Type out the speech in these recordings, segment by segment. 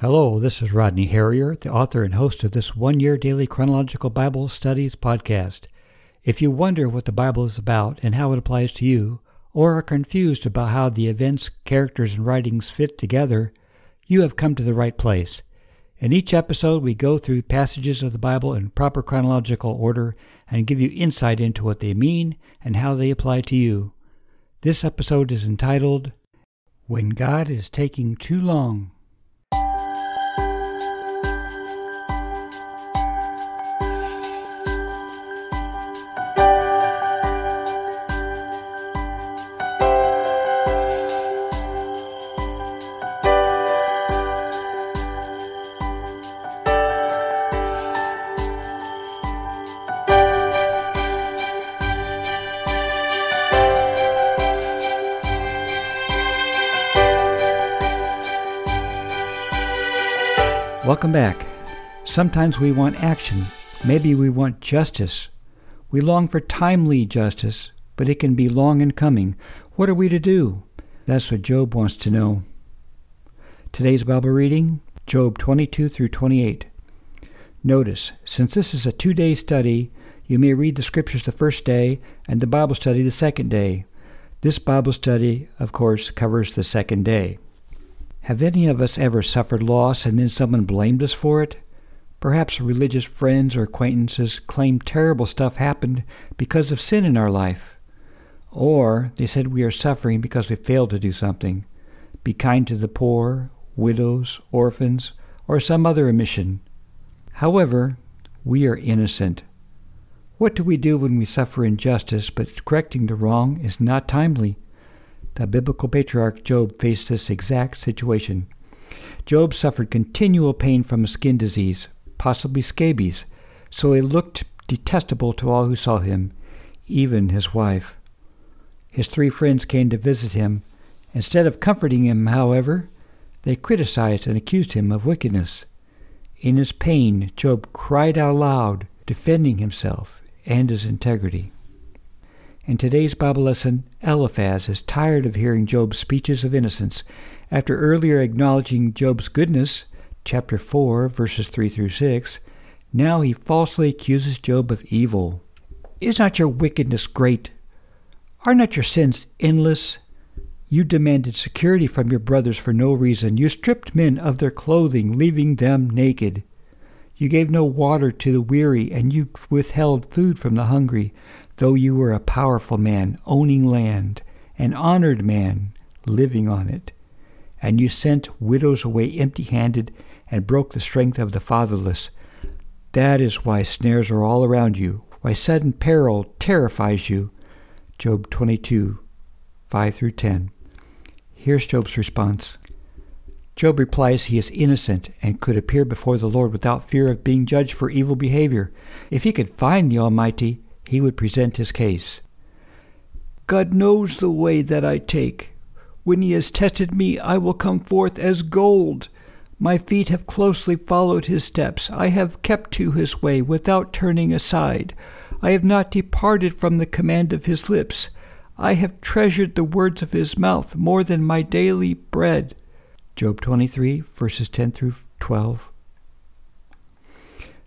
Hello, this is Rodney Harrier, the author and host of this one year daily chronological Bible studies podcast. If you wonder what the Bible is about and how it applies to you, or are confused about how the events, characters, and writings fit together, you have come to the right place. In each episode, we go through passages of the Bible in proper chronological order and give you insight into what they mean and how they apply to you. This episode is entitled When God is Taking Too Long. Welcome back. Sometimes we want action. Maybe we want justice. We long for timely justice, but it can be long in coming. What are we to do? That's what Job wants to know. Today's Bible reading, Job 22 through 28. Notice, since this is a two day study, you may read the scriptures the first day and the Bible study the second day. This Bible study, of course, covers the second day. Have any of us ever suffered loss and then someone blamed us for it? Perhaps religious friends or acquaintances claimed terrible stuff happened because of sin in our life. Or they said we are suffering because we failed to do something. Be kind to the poor, widows, orphans, or some other omission. However, we are innocent. What do we do when we suffer injustice but correcting the wrong is not timely? The biblical patriarch Job faced this exact situation. Job suffered continual pain from a skin disease, possibly scabies, so he looked detestable to all who saw him, even his wife. His three friends came to visit him. Instead of comforting him, however, they criticized and accused him of wickedness. In his pain, Job cried out aloud, defending himself and his integrity. In today's Bible lesson, Eliphaz is tired of hearing Job's speeches of innocence. After earlier acknowledging Job's goodness, chapter 4, verses 3 through 6, now he falsely accuses Job of evil. Is not your wickedness great? Are not your sins endless? You demanded security from your brothers for no reason. You stripped men of their clothing, leaving them naked. You gave no water to the weary, and you withheld food from the hungry though you were a powerful man owning land, an honored man living on it. And you sent widows away empty handed and broke the strength of the fatherless. That is why snares are all around you, why sudden peril terrifies you. Job 22, 5 through 10. Here's Job's response. Job replies he is innocent and could appear before the Lord without fear of being judged for evil behavior. If he could find the Almighty, he would present his case. God knows the way that I take. When he has tested me, I will come forth as gold. My feet have closely followed his steps. I have kept to his way without turning aside. I have not departed from the command of his lips. I have treasured the words of his mouth more than my daily bread. Job 23, verses 10 through 12.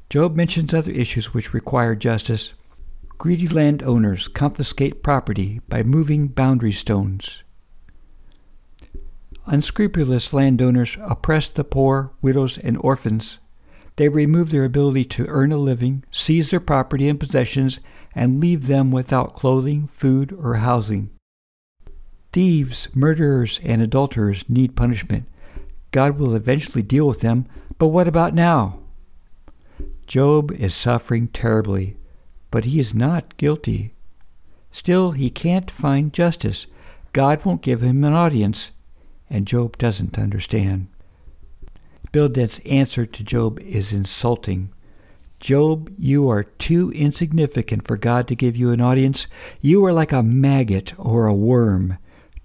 Job mentions other issues which require justice. Greedy landowners confiscate property by moving boundary stones. Unscrupulous landowners oppress the poor, widows, and orphans. They remove their ability to earn a living, seize their property and possessions, and leave them without clothing, food, or housing. Thieves, murderers, and adulterers need punishment. God will eventually deal with them, but what about now? Job is suffering terribly but he is not guilty. Still, he can't find justice. God won't give him an audience, and Job doesn't understand. Bildad's answer to Job is insulting. Job, you are too insignificant for God to give you an audience. You are like a maggot or a worm.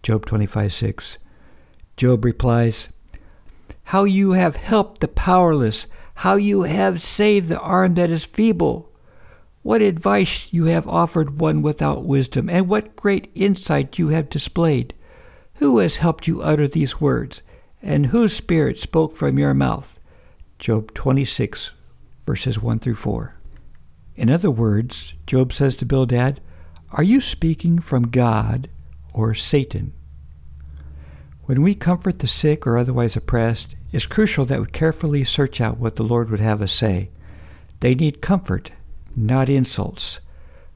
Job 25 6. Job replies, How you have helped the powerless, how you have saved the arm that is feeble. What advice you have offered one without wisdom, and what great insight you have displayed. Who has helped you utter these words? And whose spirit spoke from your mouth? Job 26, verses 1 through 4. In other words, Job says to Bildad, Are you speaking from God or Satan? When we comfort the sick or otherwise oppressed, it's crucial that we carefully search out what the Lord would have us say. They need comfort, not insults.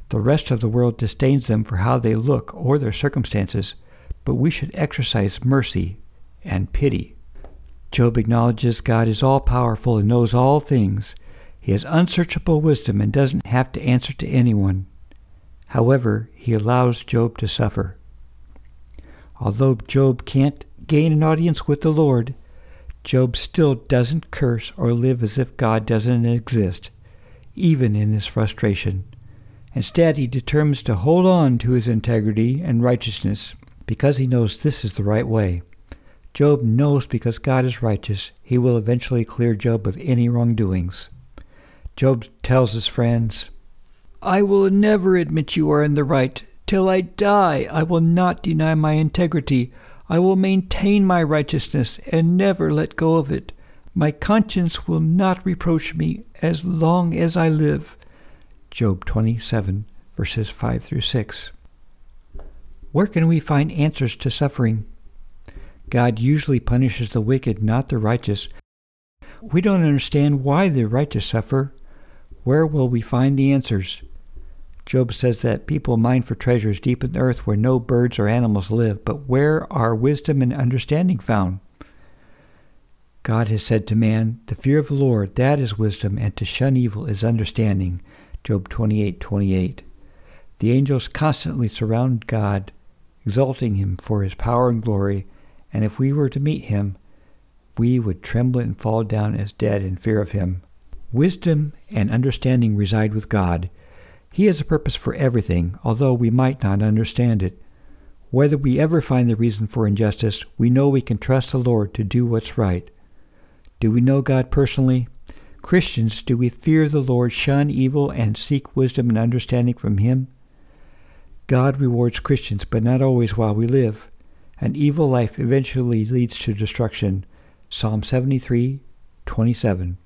The rest of the world disdains them for how they look or their circumstances, but we should exercise mercy and pity. Job acknowledges God is all powerful and knows all things. He has unsearchable wisdom and doesn't have to answer to anyone. However, he allows Job to suffer. Although Job can't gain an audience with the Lord, Job still doesn't curse or live as if God doesn't exist, even in his frustration. Instead, he determines to hold on to his integrity and righteousness because he knows this is the right way. Job knows because God is righteous, he will eventually clear Job of any wrongdoings. Job tells his friends, I will never admit you are in the right. Till I die, I will not deny my integrity. I will maintain my righteousness and never let go of it. My conscience will not reproach me as long as I live. Job 27, verses 5 through 6. Where can we find answers to suffering? God usually punishes the wicked, not the righteous. We don't understand why the righteous suffer. Where will we find the answers? Job says that people mine for treasures deep in the earth where no birds or animals live, but where are wisdom and understanding found? God has said to man, The fear of the Lord, that is wisdom, and to shun evil is understanding. Job 28:28. The angels constantly surround God, exalting him for his power and glory, and if we were to meet him, we would tremble and fall down as dead in fear of him. Wisdom and understanding reside with God. He has a purpose for everything, although we might not understand it. Whether we ever find the reason for injustice, we know we can trust the Lord to do what's right. Do we know God personally? Christians, do we fear the Lord, shun evil, and seek wisdom and understanding from Him? God rewards Christians, but not always while we live. An evil life eventually leads to destruction. Psalm 73, 27.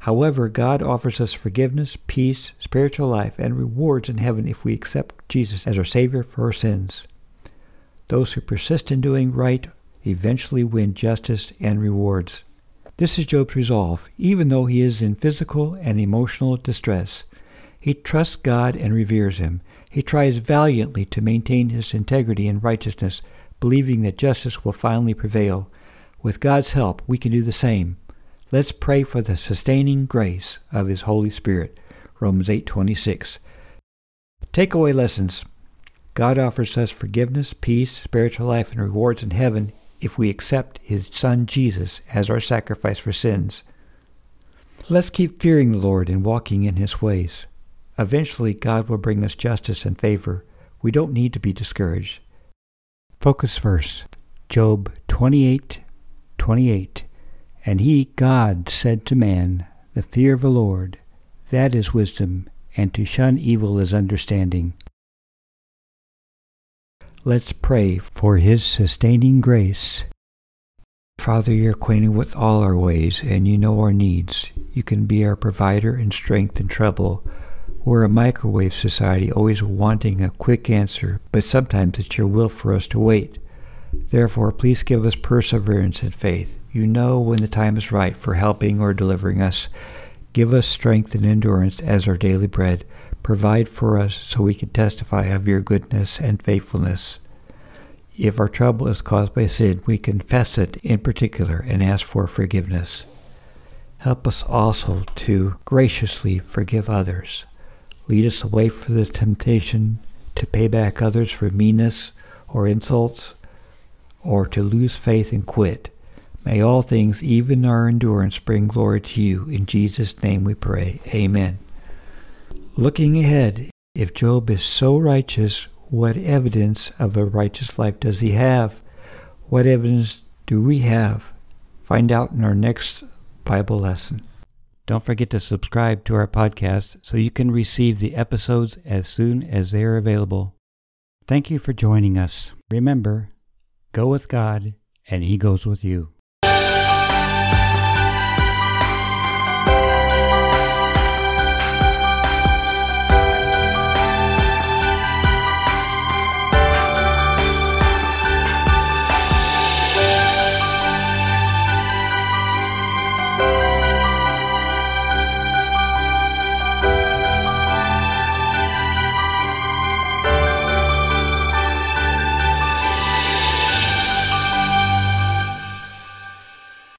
However, God offers us forgiveness, peace, spiritual life, and rewards in heaven if we accept Jesus as our Savior for our sins. Those who persist in doing right eventually win justice and rewards. This is Job's resolve, even though he is in physical and emotional distress. He trusts God and reveres Him. He tries valiantly to maintain his integrity and righteousness, believing that justice will finally prevail. With God's help, we can do the same. Let's pray for the sustaining grace of His Holy Spirit. Romans 8:26. Takeaway lessons. God offers us forgiveness, peace, spiritual life, and rewards in heaven if we accept His Son Jesus as our sacrifice for sins. Let's keep fearing the Lord and walking in His ways. Eventually, God will bring us justice and favor. We don't need to be discouraged. Focus verse Job 28 28. And he, God, said to man, The fear of the Lord, that is wisdom, and to shun evil is understanding. Let's pray for His sustaining grace. Father, you're acquainted with all our ways, and you know our needs. You can be our provider in strength and trouble. We're a microwave society, always wanting a quick answer, but sometimes it's your will for us to wait. Therefore, please give us perseverance and faith. You know when the time is right for helping or delivering us. Give us strength and endurance as our daily bread. Provide for us so we can testify of your goodness and faithfulness. If our trouble is caused by sin, we confess it in particular and ask for forgiveness. Help us also to graciously forgive others. Lead us away from the temptation to pay back others for meanness or insults, or to lose faith and quit. May all things, even our endurance, bring glory to you. In Jesus' name we pray. Amen. Looking ahead, if Job is so righteous, what evidence of a righteous life does he have? What evidence do we have? Find out in our next Bible lesson. Don't forget to subscribe to our podcast so you can receive the episodes as soon as they are available. Thank you for joining us. Remember, go with God and He goes with you.